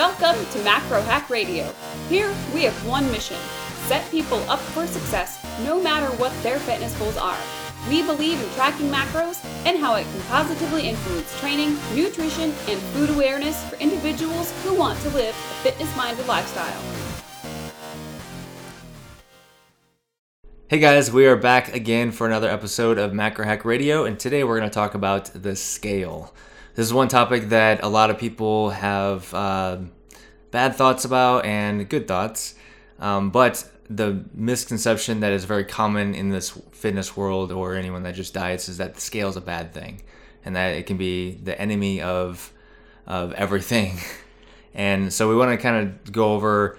Welcome to Macro Hack Radio. Here we have one mission set people up for success no matter what their fitness goals are. We believe in tracking macros and how it can positively influence training, nutrition, and food awareness for individuals who want to live a fitness minded lifestyle. Hey guys, we are back again for another episode of Macro Hack Radio, and today we're going to talk about the scale. This is one topic that a lot of people have uh, bad thoughts about and good thoughts, um, but the misconception that is very common in this fitness world or anyone that just diets is that the scale is a bad thing and that it can be the enemy of of everything. And so we want to kind of go over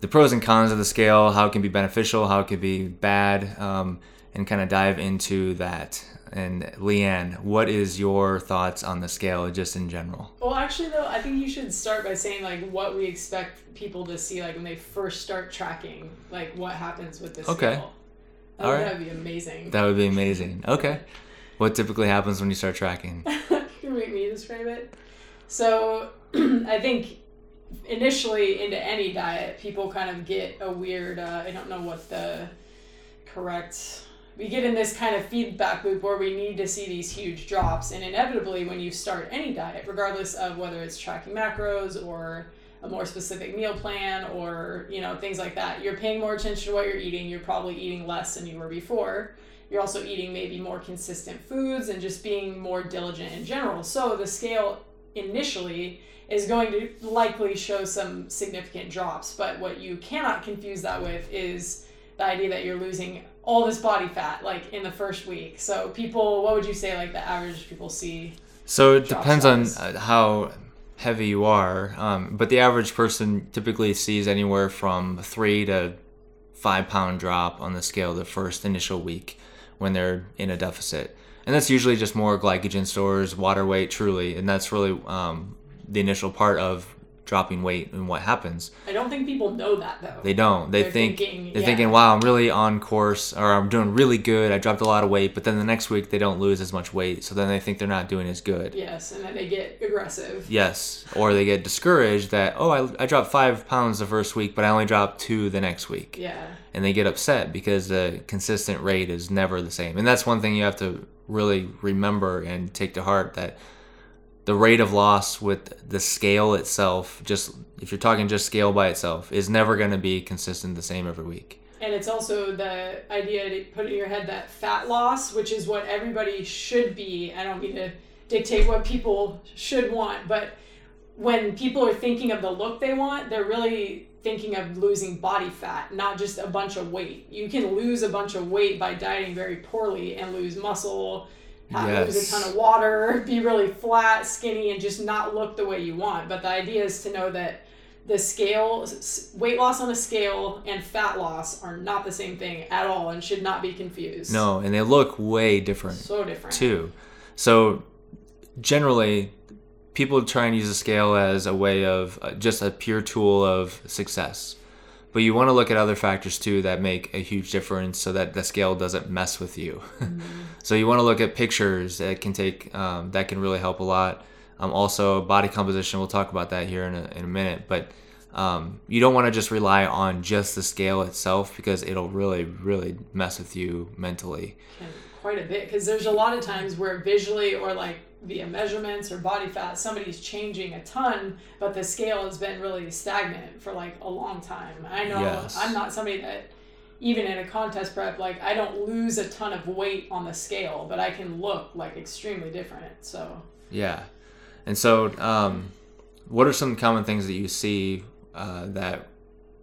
the pros and cons of the scale, how it can be beneficial, how it can be bad, um, and kind of dive into that. And Leanne, what is your thoughts on the scale just in general? Well, actually, though, I think you should start by saying like what we expect people to see like when they first start tracking, like what happens with the scale. Okay. I All think right. That would be amazing. That would be amazing. Okay. What typically happens when you start tracking? Can you make me describe it? So, I think initially into any diet, people kind of get a weird. Uh, I don't know what the correct. We get in this kind of feedback loop where we need to see these huge drops, and inevitably, when you start any diet, regardless of whether it's tracking macros or a more specific meal plan or you know things like that, you're paying more attention to what you're eating. You're probably eating less than you were before. You're also eating maybe more consistent foods and just being more diligent in general. So the scale initially is going to likely show some significant drops. But what you cannot confuse that with is the idea that you're losing all this body fat like in the first week. So people, what would you say like the average people see? So it depends on size. uh, how heavy you are, um, but the average person typically sees anywhere from three to five pound drop on the scale the first initial week when they're in a deficit, and that's usually just more glycogen stores, water weight, truly, and that's really um, the initial part of dropping weight and what happens. I don't think people know that though. They don't. They They're think thinking, they're yeah. thinking, "Wow, I'm really on course, or I'm doing really good. I dropped a lot of weight." But then the next week they don't lose as much weight, so then they think they're not doing as good. yes, and then they get aggressive. Yes, or they get discouraged that oh I, I dropped five pounds the first week, but I only dropped two the next week, Yeah. and they get upset because the consistent rate is never the same. And that's one thing you have to really remember and take to heart that the rate of loss with the scale itself, just if you're talking just scale by itself, is never going to be consistent the same every week. And it's also the idea to put in your head that fat loss, which is what everybody should be. I don't mean to dictate what people should want, but when people are thinking of the look they want, they're really thinking of losing body fat, not just a bunch of weight. You can lose a bunch of weight by dieting very poorly and lose muscle, have, lose a ton of water, be really flat, skinny, and just not look the way you want. But the idea is to know that the scale weight loss on a scale and fat loss are not the same thing at all and should not be confused No, and they look way different. so different too. So generally, people try and use a scale as a way of uh, just a pure tool of success. But you want to look at other factors too that make a huge difference so that the scale doesn't mess with you. so you want to look at pictures that can take um, that can really help a lot. Um, also, body composition. We'll talk about that here in a, in a minute. But um, you don't want to just rely on just the scale itself because it'll really, really mess with you mentally. Quite a bit because there's a lot of times where visually or like via measurements or body fat somebody's changing a ton but the scale has been really stagnant for like a long time i know Yes. i'm not somebody that even in a contest prep like i don't lose a ton of weight on the scale but i can look like extremely different so Yeah. And so, um, what are some common things that you see uh, that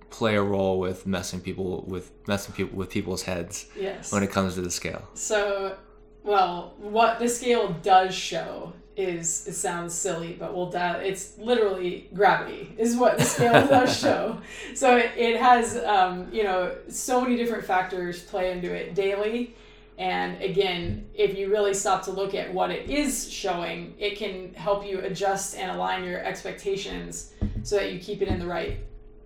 play a role with messing people with messing people with people's heads yes when it comes to the scale? So, well, what the scale does show is it sounds silly, but we'll dial. It's literally gravity is what the scale does show. So it, it has um, you know so many different factors play into it daily. And again, if you really stop to look at what it is showing, it can help you adjust and align your expectations so that you keep it in the right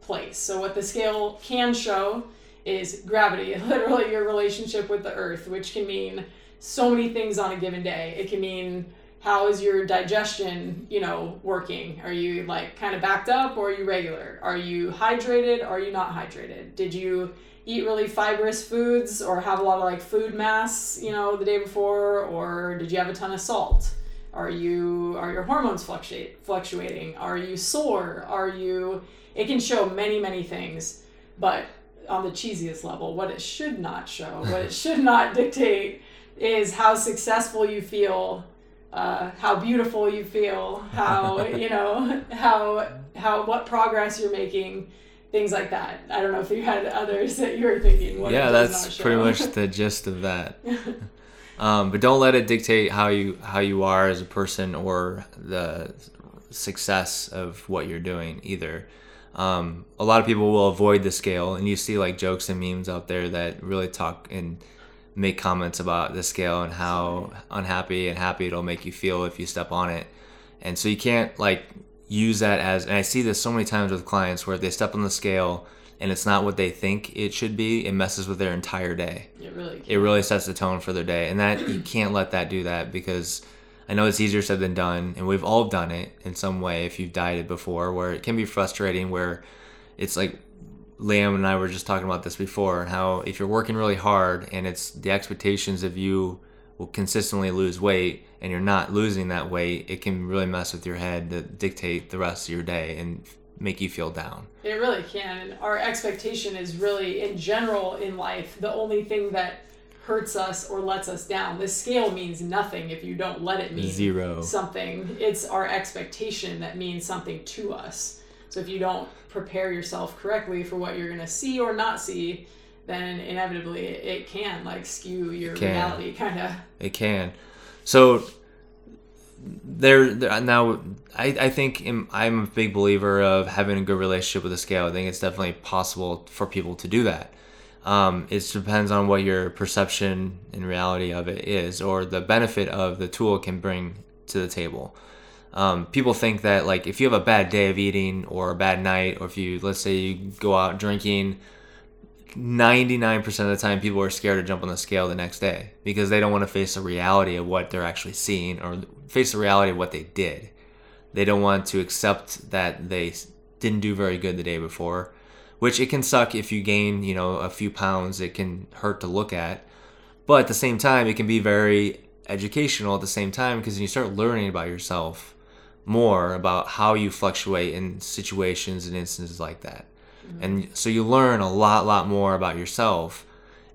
place. So what the scale can show is gravity, literally your relationship with the earth, which can mean so many things on a given day. It can mean how is your digestion you know working? Are you like kind of backed up or are you regular? Are you hydrated? Or are you not hydrated? Did you eat really fibrous foods or have a lot of like food mass you know the day before? Or did you have a ton of salt? Are you are your hormones fluctuate fluctuating? Are you sore? Are you it can show many many things but on the cheesiest level what it should not show what it should not dictate is how successful you feel uh, how beautiful you feel, how you know how how what progress you're making, things like that. I don't know if you had others that you were thinking. yeah, that's pretty much the gist of that. um, but don't let it dictate how you how you are as a person or the success of what you're doing either. Um, a lot of people will avoid the scale, and you see like jokes and memes out there that really talk and make comments about the scale and how unhappy and happy it'll make you feel if you step on it. And so you can't like use that as and I see this so many times with clients where they step on the scale and it's not what they think it should be, it messes with their entire day. It really can. It really sets the tone for their day. And that you can't let that do that because I know it's easier said than done and we've all done it in some way if you've dieted before where it can be frustrating where it's like Liam and I were just talking about this before, and how if you're working really hard and it's the expectations of you will consistently lose weight and you're not losing that weight, it can really mess with your head to dictate the rest of your day and make you feel down. It really can. Our expectation is really, in general, in life, the only thing that hurts us or lets us down. This scale means nothing if you don't let it mean zero something. It's our expectation that means something to us. So if you don't prepare yourself correctly for what you're going to see or not see, then inevitably it, can like skew your reality kind of. It can. So there, there now I, I think I'm a big believer of having a good relationship with the scale. I think it's definitely possible for people to do that. Um, it depends on what your perception and reality of it is, or the benefit of the tool can bring to the table um, people think that like if you have a bad day of eating or a bad night or if you let's say you go out drinking 99% of the time people are scared to jump on the scale the next day because they don't want to face the reality of what they're actually seeing or face the reality of what they did. They don't want to accept that they didn't do very good the day before which it can suck if you gain you know a few pounds it can hurt to look at. But at the same time it can be very educational at the same time because you start learning about yourself more about how you fluctuate in situations and instances like that. Mm-hmm. And so you learn a lot, lot more about yourself.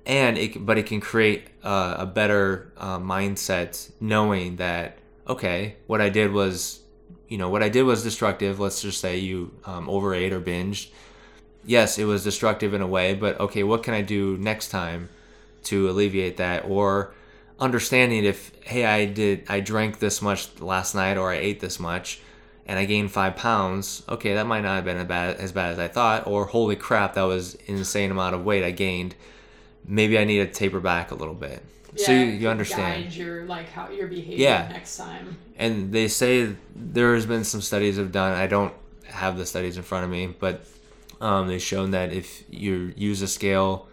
And it, but it can create uh, a better uh, mindset knowing that, okay, what I did was, you know, what I did was destructive. Let's just say you um, overate or binged. Yes, it was destructive in a way, but okay, what can I do next time to alleviate that? Or, understanding if hey i did i drank this much last night or i ate this much and i gained five pounds okay that might not have been as bad, as bad as i thought or holy crap that was an insane amount of weight i gained. Maybe i need to taper back a little bit. Yeah, so you, you understand. your like how your behavior yeah. next time. And they say there's been some studies have done i don't have the studies in front of me but um, they've shown that if you use a scale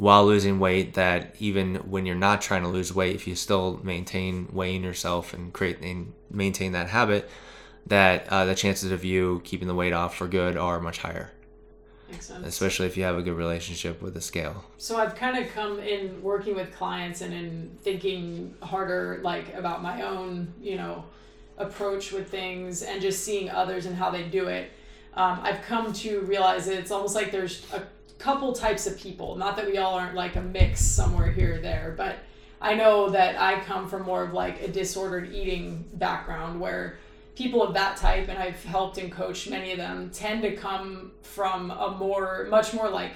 while losing weight that even when you're not trying to lose weight if you still maintain weighing yourself and create and maintain that habit that uh, the chances of you keeping the weight off for good are much higher. Makes sense. especially if you have a good relationship with the scale. So i've kind of come in working with clients and in thinking harder like about my own you know approach with things and just seeing others and how they do it. Um, i've come to realize that it's almost like there's a couple types of people. Not that we all aren't like a mix somewhere here or there, but I know that I come from more of like a disordered eating background where people of that type, and I've helped and coached many of them, tend to come from a more, much more like,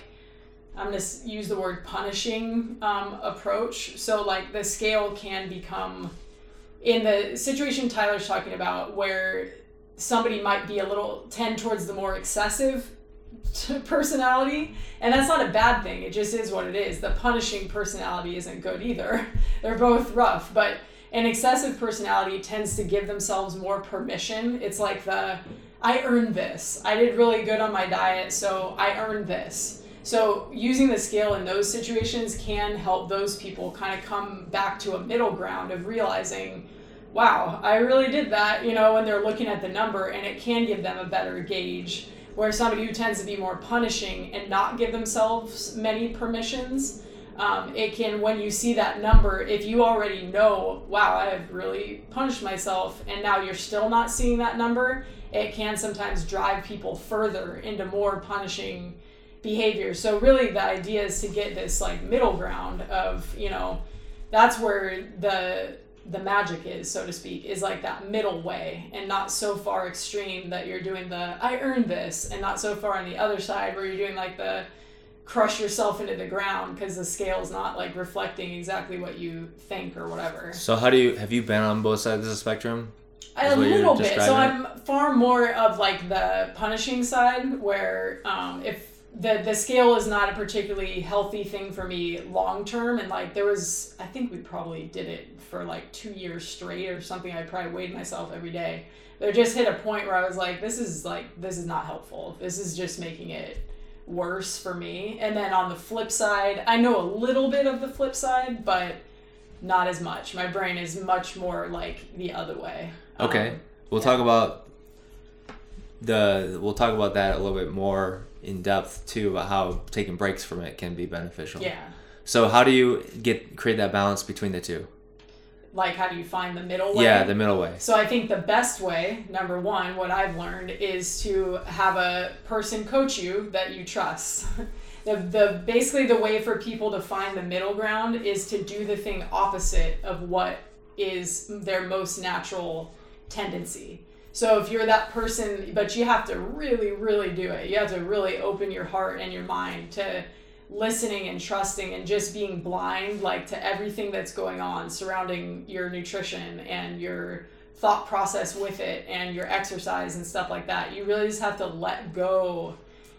I'm going to use the word punishing um, approach. So, like, the scale can become, in the situation Tyler's talking about, where somebody might be a little, tend towards the more excessive personality and that's not a bad thing it just is what it is. The punishing personality isn't good either. They're both rough but an excessive personality tends to give themselves more permission. It's like the i earned this. I did really good on my diet so i earned this. So using the scale in those situations can help those people kind of come back to a middle ground of realizing wow, I really did that, you know, when they're looking at the number and it can give them a better gauge. Where somebody who tends to be more punishing and not give themselves many permissions, um, it can, when you see that number, if you already know, wow, I have really punished myself, and now you're still not seeing that number, it can sometimes drive people further into more punishing behavior. So, really, the idea is to get this like middle ground of, you know, that's where the the magic is, so to speak, is like that middle way and not so far extreme that you're doing the I earned this and not so far on the other side where you're doing like the crush yourself into the ground because the scale's not like reflecting exactly what you think or whatever. So how do you have you been on both sides of the spectrum? A little bit. So? I'm far more of like the punishing side where um, if the the scale is not a particularly healthy thing for me long term and like there was I think we probably did it for like two years straight or something. I probably weighed myself every day. But it just hit a point where I was like, this is like this is not helpful. This is just making it worse for me. And then on the flip side, I know a little bit of the flip side, but not as much. My brain is much more like the other way. Okay. Um, we'll yeah. talk about the we'll talk about that a little bit more in depth too about how taking breaks from it can be beneficial. yeah. So how do you get create that balance between the two? Like, how do you find the middle way? Yeah, the middle way. So I think the best way, number one, what I've learned is to have a person coach you that you trust. the, the basically the way for people to find the middle ground is to do the thing opposite of what is their most natural tendency. So if you're that person, but you have to really, really do it. You have to really open your heart and your mind to listening and trusting and just being blind like to everything that's going on surrounding your nutrition and your thought process with it and your exercise and stuff like that. You really just have to let go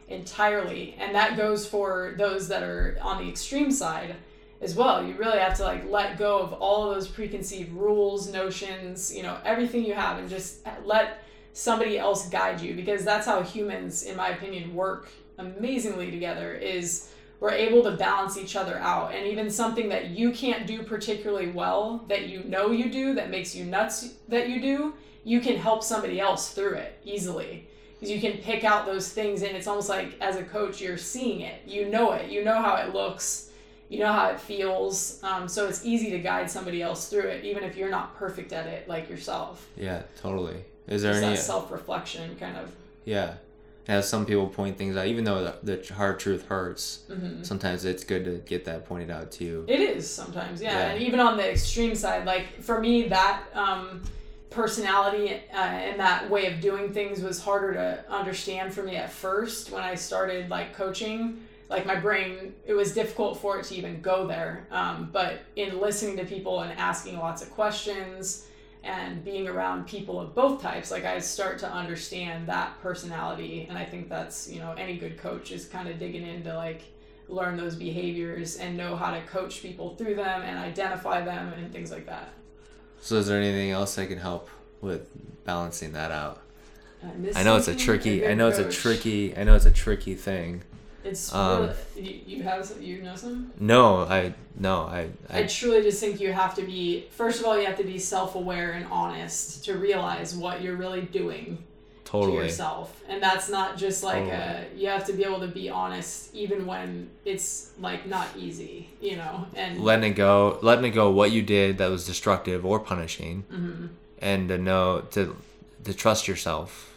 entirely. And that goes for those that are on the extreme side as well. You really have to like let go of all of those preconceived rules, notions, you know, everything you have and just let somebody else guide you because that's how humans in my opinion work amazingly together is we're able to balance each other out. And even something that you can't do particularly well that you know you do that makes you nuts that you do you can help somebody else through it easily. Because you can pick out those things and it's almost like as a coach you're seeing it. You know it. You know how it looks you know how it feels um, so it's easy to guide somebody else through it even if you're not perfect at it like yourself Yeah, totally. Is there any self-reflection kind of Yeah. As some people point things out, even though the, the hard truth hurts, Mm-hmm. sometimes it's good to get that pointed out to you. It is sometimes, yeah. Yeah. And even on the extreme side, like for me, that um, personality uh, and that way of doing things was harder to understand for me at first when I started like coaching. Like my brain, it was difficult for it to even go there. Um, but in listening to people and asking lots of questions and being around people of both types, like I start to understand that personality. And I think that's, you know, any good coach is kind of digging into like learn those behaviors and know how to coach people through them and identify them and things like that. So, is there anything else i can help with balancing that out? I know it's a tricky. good I know it's a tricky. I know it's a tricky thing. It's um, really, you, have some- you know some. No, I no, I I I, truly just think you have to be first of all you have to be self-aware and honest to realize what you're really doing to yourself and that's not just like Totally. a you have to be able to be honest even when it's like not easy you know and Letting it go, letting it go. What you did that was destructive or punishing, Mm-hmm. and to know to to trust yourself.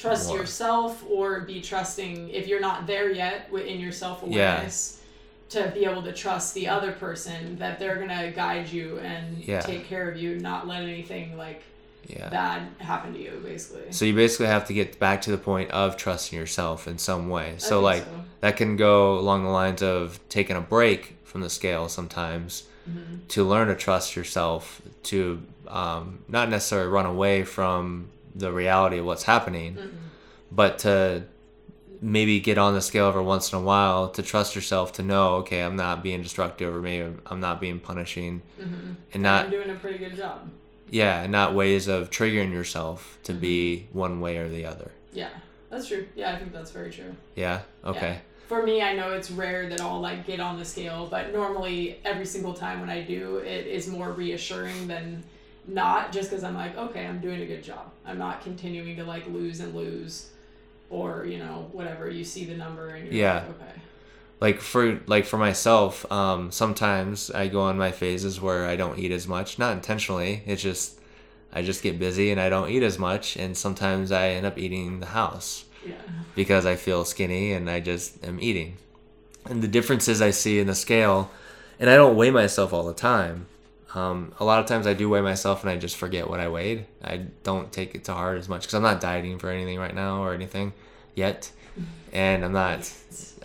Trust more. yourself or be trusting if you're not there yet in your self-awareness to be able to trust the other person that they're gonna guide you and Yeah. take care of you not let anything like Yeah. bad happen to you basically So you basically have to get back to the point of trusting yourself in some way. So like so. that can go along the lines of taking a break from the scale sometimes Mm-hmm. to learn to trust yourself to um, not necessarily run away from the reality of what's happening. But to maybe get on the scale every once in a while to trust yourself to know okay i'm not being destructive or maybe i'm not being punishing. And i'm not doing a pretty good job. Yeah and not ways of triggering yourself to Mm-hmm. be one way or the other. Yeah that's true. Yeah i think that's very true. Yeah? Okay. Yeah. For me, I know it's rare that I'll like get on the scale, but normally every single time when I do, it is more reassuring than not just because I'm like, okay, I'm doing a good job. I'm not continuing to like lose and lose, or you know whatever. You see the number and you're Yeah. like, okay, like for like for myself um sometimes i go on my phases where i don't eat as much not intentionally it's just i just get busy and i don't eat as much and sometimes i end up eating the house yeah, because i feel skinny and i just am eating and the differences i see in the scale and i don't weigh myself all the time um, a lot of times i do weigh myself and i just forget what i weighed i don't take it to heart as much because i'm not dieting for anything right now or anything yet and i'm not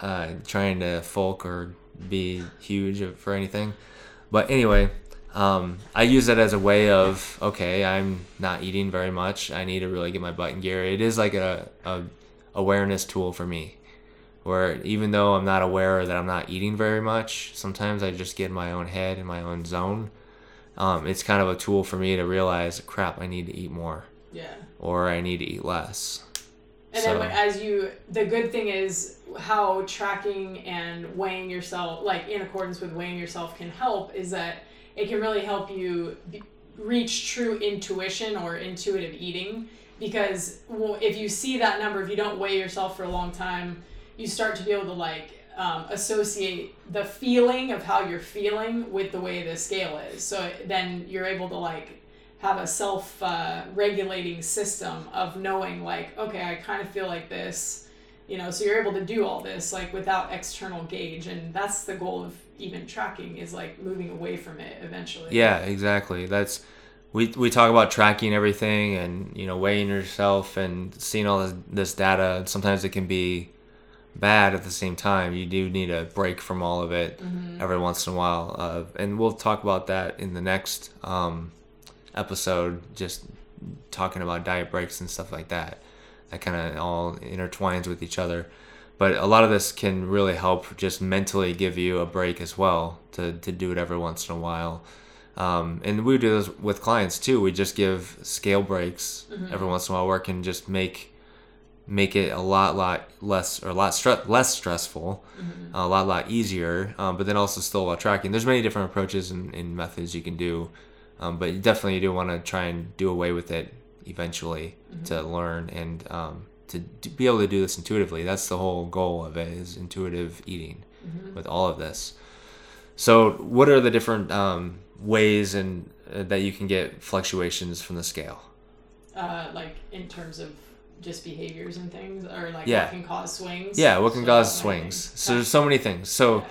uh, trying to folk or be huge for anything. But anyway, um, I use it as a way of okay, I'm not eating very much. I need to really get my butt in gear. It is like a, a awareness tool for me, where even though I'm not aware that I'm not eating very much, sometimes I just get in my own head in my own zone. Um, it's kind of a tool for me to realize, crap, I need to eat more, yeah. or I need to eat less. And So- then as you, the good thing is how tracking and weighing yourself, like in accordance with weighing yourself, can help is that it can really help you reach true intuition or intuitive eating. Because if you see that number, if you don't weigh yourself for a long time, you start to be able to like um, associate the feeling of how you're feeling with the way the scale is. So then you're able to like have a self uh, regulating system of knowing like okay i kind of feel like this you know so you're able to do all this like without external gauge and that's the goal of even tracking is like moving away from it eventually Yeah, exactly. That's we we talk about tracking everything and you know weighing yourself and seeing all this, this data. Sometimes it can be bad at the same time. You do need a break from all of it every once in a while. Uh, and we'll talk about that in the next um, episode. Just talking about diet breaks and stuff like that. That kind of all intertwines with each other. But a lot of this can really help just mentally give you a break as well to, to do it every once in a while. Um, and we do this with clients too. We just give scale breaks every once in a while where it can just make make it a lot lot less or a lot stre- less stressful, a lot lot easier. Um, but then also still while tracking. There's many different approaches and, and methods you can do, um, but you definitely do want to try and do away with it eventually to learn and um, to, to be able to do this intuitively. That's the whole goal of it is intuitive eating with all of this. So, what are the different um, ways and uh, that you can get fluctuations from the scale? uh, like in terms of just behaviors and things or like Yeah. what can cause swings Yeah, what can So cause swings? So there's so many things. So Yeah.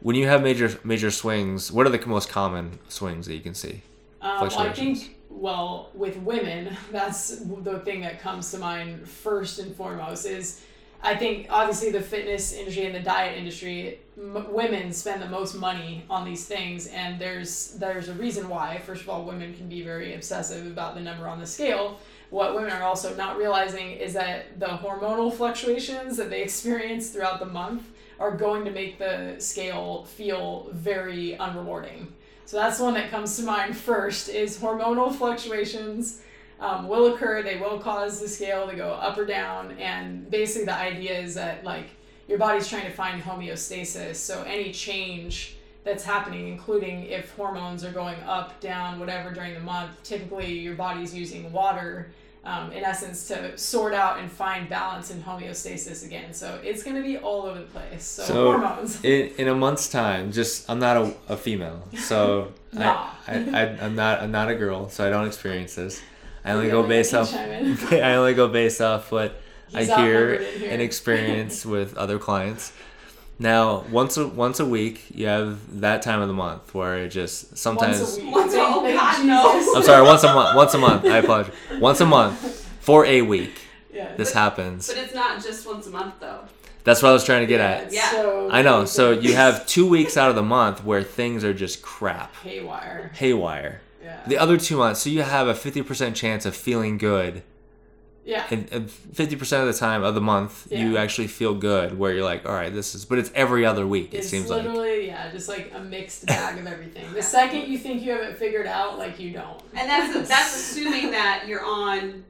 when you have major major swings, what are the most common swings that you can see? Um, well, I think, well, with women, that's the thing that comes to mind first and foremost is I think obviously the fitness industry and the diet industry, m- women spend the most money on these things, and there's there's a reason why. First of all, women can be very obsessive about the number on the scale. What women are also not realizing is that the hormonal fluctuations that they experience throughout the month are going to make the scale feel very unrewarding. So that's one that comes to mind first is hormonal fluctuations um, will occur. They will cause the scale to go up or down. And basically the idea is that like your body's trying to find homeostasis. So any change that's happening, including if hormones are going up, down, whatever during the month, typically your body's using water um, in essence to sort out and find balance and homeostasis again. So it's going to be all over the place. So, So- hormones. In in a month's time, just I'm not a, a female, so Nah. I, I'm not I'm not a girl, so I don't experience this. I only Yeah, go based off. I only go based off what He's I hear outnumbered in here. and experience with other clients. Now, once a once a week, you have that time of the month where it just sometimes Once a week. Once a- oh, God, no. I'm sorry, once a month. Once a month. I apologize. Once a month for a week, Yeah. this But- happens. But it's not just once a month though. That's what I was trying to get at. Yeah. So I know. So you have two weeks out of the month where things are just crap, haywire. haywire. Yeah. The other two months, so you have a 50% chance of feeling good. Yeah. And and 50% of the time of the month, you actually feel good where you're like, all right, this is, but it's every other week, it it's seems like. literally yeah, just like a mixed bag of everything. The second you think you have it figured out, like you don't. And that's that's assuming that you're on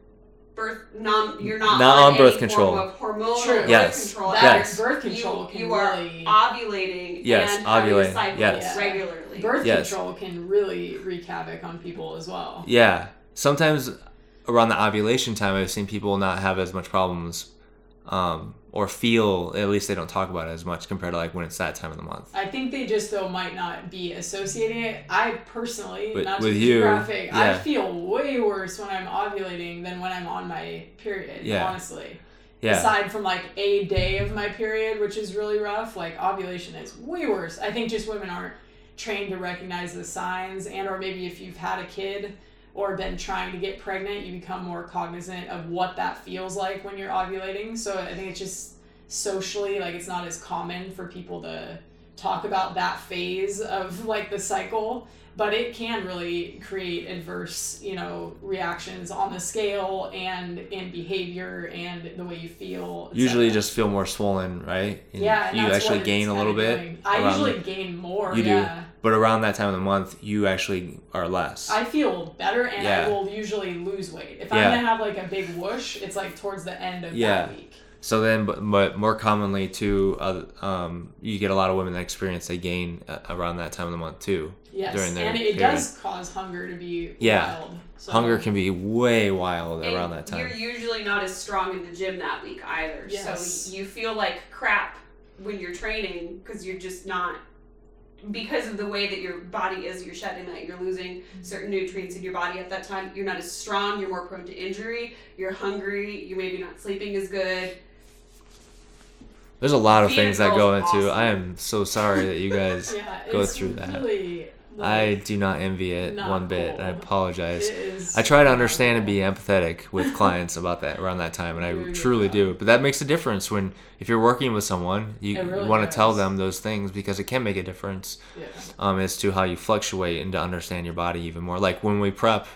birth non you're not, Not on, on birth any control. form of hormonal True. birth Yes. control. That Yes. birth control you, can you are really ovulating Yes, and ovulating, cycle yes. regularly. birth Yes. control can really wreak havoc on people as well. Yeah. Sometimes around the ovulation time, I've seen people not have as much problems, um, or feel at least they don't talk about it as much compared to like when it's that time of the month. I think they just though might not be associating it. I personally, With- not with you, graphic, I feel way worse when I'm ovulating than when I'm on my period. Yeah. Honestly. Yeah. Aside from like a day of my period, which is really rough, like ovulation is way worse. I think just women aren't trained to recognize the signs, and or maybe if you've had a kid or been trying to get pregnant, you become more cognizant of what that feels like when you're ovulating. So I think it's just socially like it's not as common for people to talk about that phase of like the cycle but it can really create adverse you know reactions on the scale and in behavior and the way you feel Usually, etc. just feel more swollen, right? And yeah you actually gain a little bit. doing. i usually gain more You do. yeah but around that time of the month, you actually are less. I feel better and Yeah. I will usually lose weight. If Yeah. I'm gonna have like a big whoosh, it's like towards the end of Yeah. that week. So then, but, but more commonly too, uh, um, you get a lot of women that experience they gain uh, around that time of the month too. Yes, During their and it period. does cause hunger to be Yeah. wild. So. Hunger can be way wild And around that time. You're usually not as strong in the gym that week either. Yes. So you feel like crap when you're training because you're just not because of the way that your body is, you're shedding that, you're losing certain nutrients in your body at that time. You're not as strong, you're more prone to injury, you're hungry, you're maybe not sleeping as good. There's a lot of things that go into. awesome. I am so sorry that you guys. yeah, go through that. Really, I do not envy it Not one bit. I apologize. I try to understand and be empathetic with clients about that around that time, and I truly do. But that makes a difference when if you're working with someone, you really want to tell them those things because it can make a difference Yeah. um, as to how you fluctuate and to understand your body even more. Like when we prep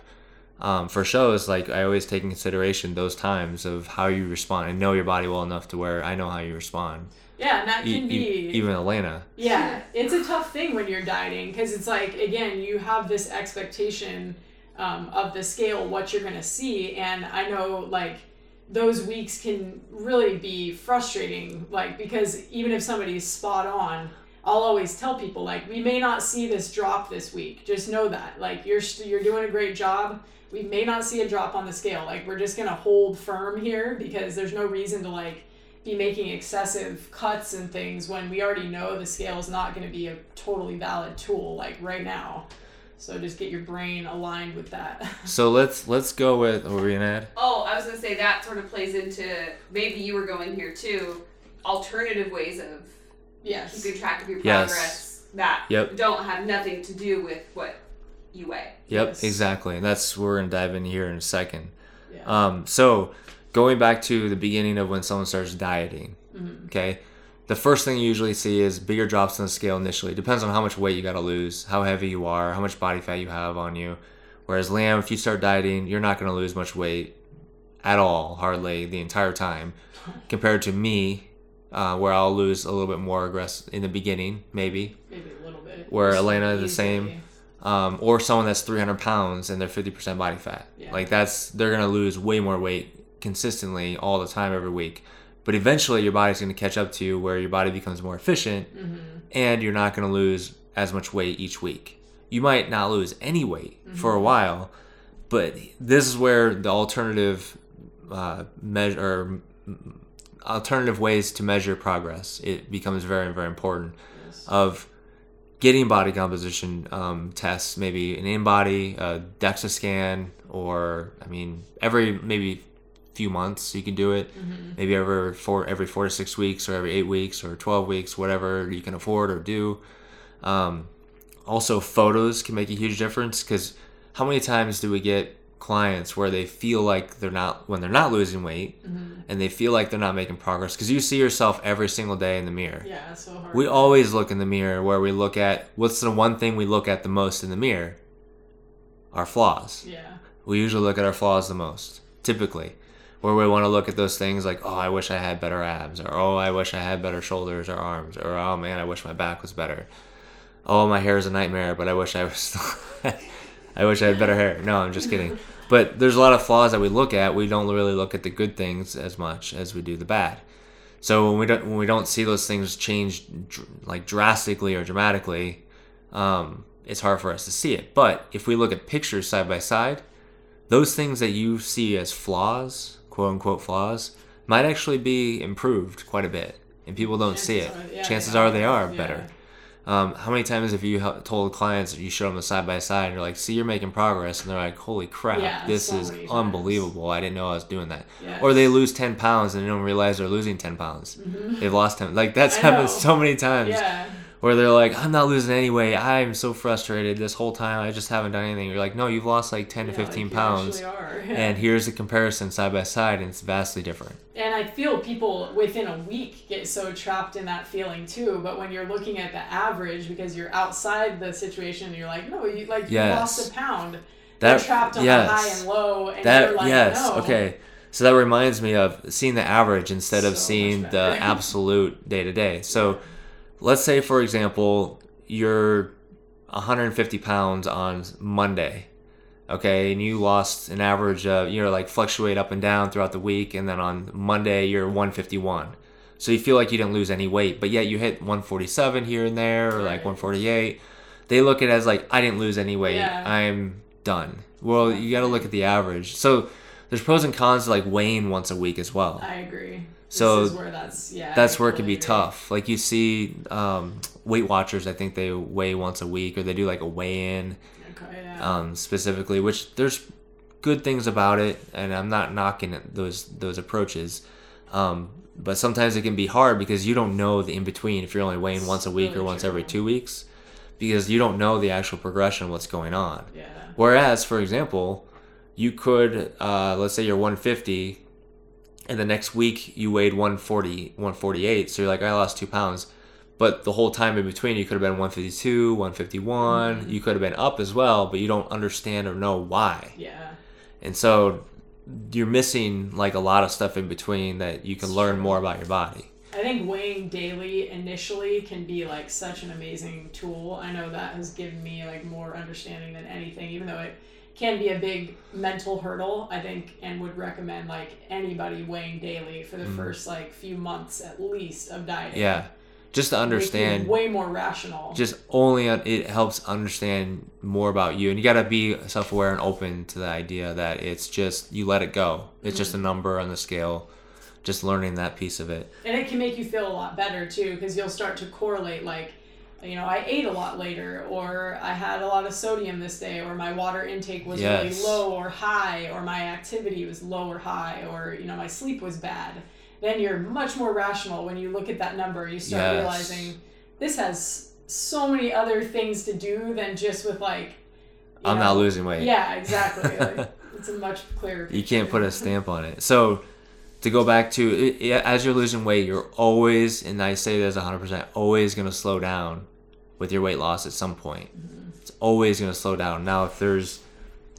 um, for shows, like I always take in consideration those times of how you respond. I know your body well enough to where I know how you respond. Yeah, and that can e- be even Elena. Yeah, it's a tough thing when you're dieting because it's like again you have this expectation um, of the scale what you're gonna see, and I know like those weeks can really be frustrating. Like because even if somebody's spot on, I'll always tell people like we may not see this drop this week. Just know that like you're you're doing a great job. We may not see a drop on the scale. Like we're just gonna hold firm here because there's no reason to like be making excessive cuts and things when we already know the scale is not going to be a totally valid tool like right now. So just get your brain aligned with that. So let's let's go with what were we gonna add? Oh, I was gonna say that sort of plays into maybe you were going here too. Alternative ways of yes. keeping track of your Yes. progress that Yep. don't have nothing to do with what you weigh. Yep, Yes. exactly. And that's we're gonna dive in here in a second. Yeah. Um, so going back to the beginning of when someone starts dieting, Mhm. okay, the first thing you usually see is bigger drops on the scale initially. Depends on how much weight you got to lose, how heavy you are, how much body fat you have on you. Whereas Lamb, if you start dieting, you're not going to lose much weight at all, hardly the entire time, compared to me, uh, where I'll lose a little bit more aggressive in the beginning, maybe, Maybe a little bit. Where Just Elena is the same. um, or someone that's 300 pounds and they're 50% body fat. Yeah. Like that's they're gonna lose way more weight consistently all the time every week. But eventually your body's gonna catch up to you where your body becomes more efficient Mm-hmm. and you're not gonna lose as much weight each week. You might not lose any weight for a Mm-hmm. while, but this is where the alternative uh, measure or alternative ways to measure progress it becomes very very important Yes. of getting body composition um, tests, maybe an InBody, a DEXA scan, or I mean, every maybe few months you can do it. Mm-hmm. Maybe every four every four to six weeks, or every eight weeks, or twelve weeks, whatever you can afford or do. Um, also, photos can make a huge difference because how many times do we get clients where they feel like they're not when they're not losing weight Mm-hmm. and they feel like they're not making progress because you see yourself every single day in the mirror Yeah, it's so hard. we always look in the mirror where we look at what's the one thing we look at the most in the mirror? Our flaws. Yeah. We usually look at our flaws the most, typically. Where we want to look at those things like, oh, I wish I had better abs, or oh, I wish I had better shoulders or arms, or oh man, I wish my back was better. Oh, my hair is a nightmare, but I wish I was. I wish I had better hair. No, I'm just kidding. But there's a lot of flaws that we look at. We don't really look at the good things as much as we do the bad. So when we don't when we don't see those things change like drastically or dramatically, um, it's hard for us to see it. But if we look at pictures side by side, those things that you see as flaws, quote unquote flaws, might actually be improved quite a bit, and people don't see it. Chances are- yeah, Chances they are they are Yeah. better. Um, how many times have you told clients you show them the side by side and you're like, "See, you're making progress," and they're like, "Holy crap, Yeah, this so is times. unbelievable! I didn't know I was doing that." Yes. Or they lose ten pounds and they don't realize they're losing ten pounds. They've lost ten. Like that's Mm-hmm. I happened know. so many times Yeah. Where they're like, "I'm not losing anyway. I'm so frustrated this whole time. I just haven't done anything." You're like, "No, you've lost like ten Yeah, to fifteen like pounds." And here's a comparison side by side, and it's vastly different. And I feel people within a week get so trapped in that feeling too. But when you're looking at the average, because you're outside the situation, you're like, no, you like you lost a pound. That- They're trapped on yes. the high and low, and That you're like, yes, no. okay. So that reminds me of seeing the average instead of seeing the absolute day to day. So let's say, for example, you're 150 pounds on Monday, okay, and you lost an average of you know like fluctuate up and down throughout the week, and then on Monday you're 151. So you feel like you didn't lose any weight, but yet you hit 147 here and there, or like 148. They look at it as like I didn't lose any weight. Yeah. I'm done. Well, you got to look at the average. So there's pros and cons to like weighing once a week as well. I agree. So where that's yeah. That's where it can be tough. Like you see um, Weight Watchers, I think they weigh once a week, or they do like a weigh-in Okay, yeah. um, specifically, which there's good things about it, and I'm not knocking those those approaches. Um, but sometimes it can be hard because you don't know the in between if you're only weighing once a week or really once every two weeks, because you don't know the actual progression of what's going on. yeah. Whereas, for example, you could, uh, let's say you're 150, and the next week you weighed 140, 148, so you're like, I lost two pounds. But the whole time in between, you could have been 152, 151. Mm-hmm. You could have been up as well, but you don't understand or know why. Yeah. And so you're missing like a lot of stuff in between that you can It's learn true. more about your body. I think weighing daily initially can be like such an amazing tool. I know that has given me like more understanding than anything, even though it can be a big mental hurdle, I think, and would recommend like anybody weighing daily for the first like few months at least of dieting. Mm-hmm. Yeah. Just to understand way more rational. just only it helps understand more about you and you got to be self-aware and open to the idea that it's just you let it go it's just a number on the scale just learning that piece of it and it can make you feel a lot better too because you'll start to correlate like you know i ate a lot later or i had a lot of sodium this day or my water intake was Yes. really low or high or my activity was low or high or you know my sleep was bad. Then you're much more rational when you look at that number. You start Yes. realizing this has so many other things to do than just with like i'm know- not losing weight. Yeah exactly. Like, it's a much clearer you can't put a stamp on it. So to go back to as you're losing weight you're always and i say this 100% always going to slow down with your weight loss at some point. It's always going to slow down. Now if there's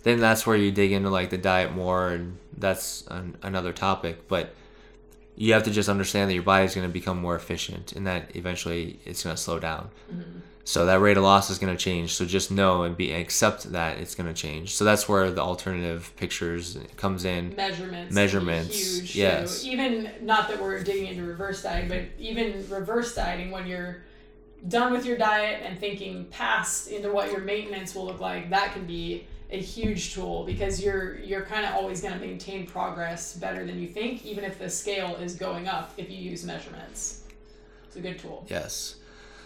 then that's where you dig into like the diet more and that's an, another topic but you have to just understand that your body's going to become more efficient and that eventually it's going to slow down. Mm-hmm. So that rate of loss is going to change. So just know and be accept that it's going to change. So that's where the alternative pictures comes in. Measurements Measurements, huge yes. too. even not that we're digging into reverse dieting but even reverse dieting when you're done with your diet and thinking past into what your maintenance will look like that can be a huge tool because you're you're kind of always going to maintain progress better than you think even if the scale is going up if you use measurements. It's a good tool. Yes.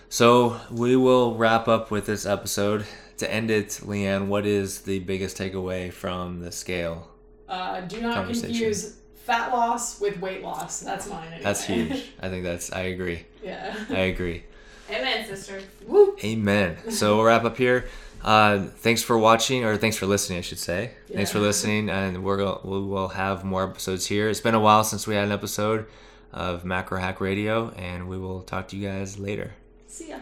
So we will wrap up with this episode. To end it leanne what is the biggest takeaway from the scale uh, do not confuse fat loss with weight loss. That's mine anyway. that's huge. I think that's i agree. Yeah. I agree Amen, sister. Woo. Amen. So we'll wrap up here. Uh, thanks for watching, or thanks for listening, I should say. Thanks for listening, and we're go- we will have more episodes here. It's been a while since we had an episode of Macro Hack Radio, and we will talk to you guys later. see ya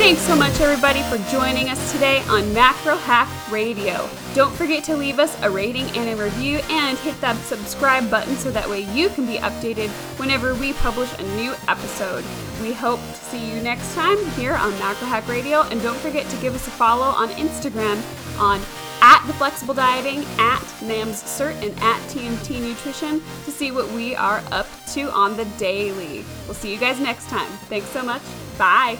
Thanks so much, everybody, for joining us today on Macro Hack Radio. Don't forget to leave us a rating and a review and hit that subscribe button so that way you can be updated whenever we publish a new episode. We hope to see you next time here on Macro Hack Radio, and don't forget to give us a follow on Instagram on at The Flexible Dieting, at NAMS Cert, and at TMT Nutrition to see what we are up to on the daily. We'll see you guys next time. Thanks so much. Bye.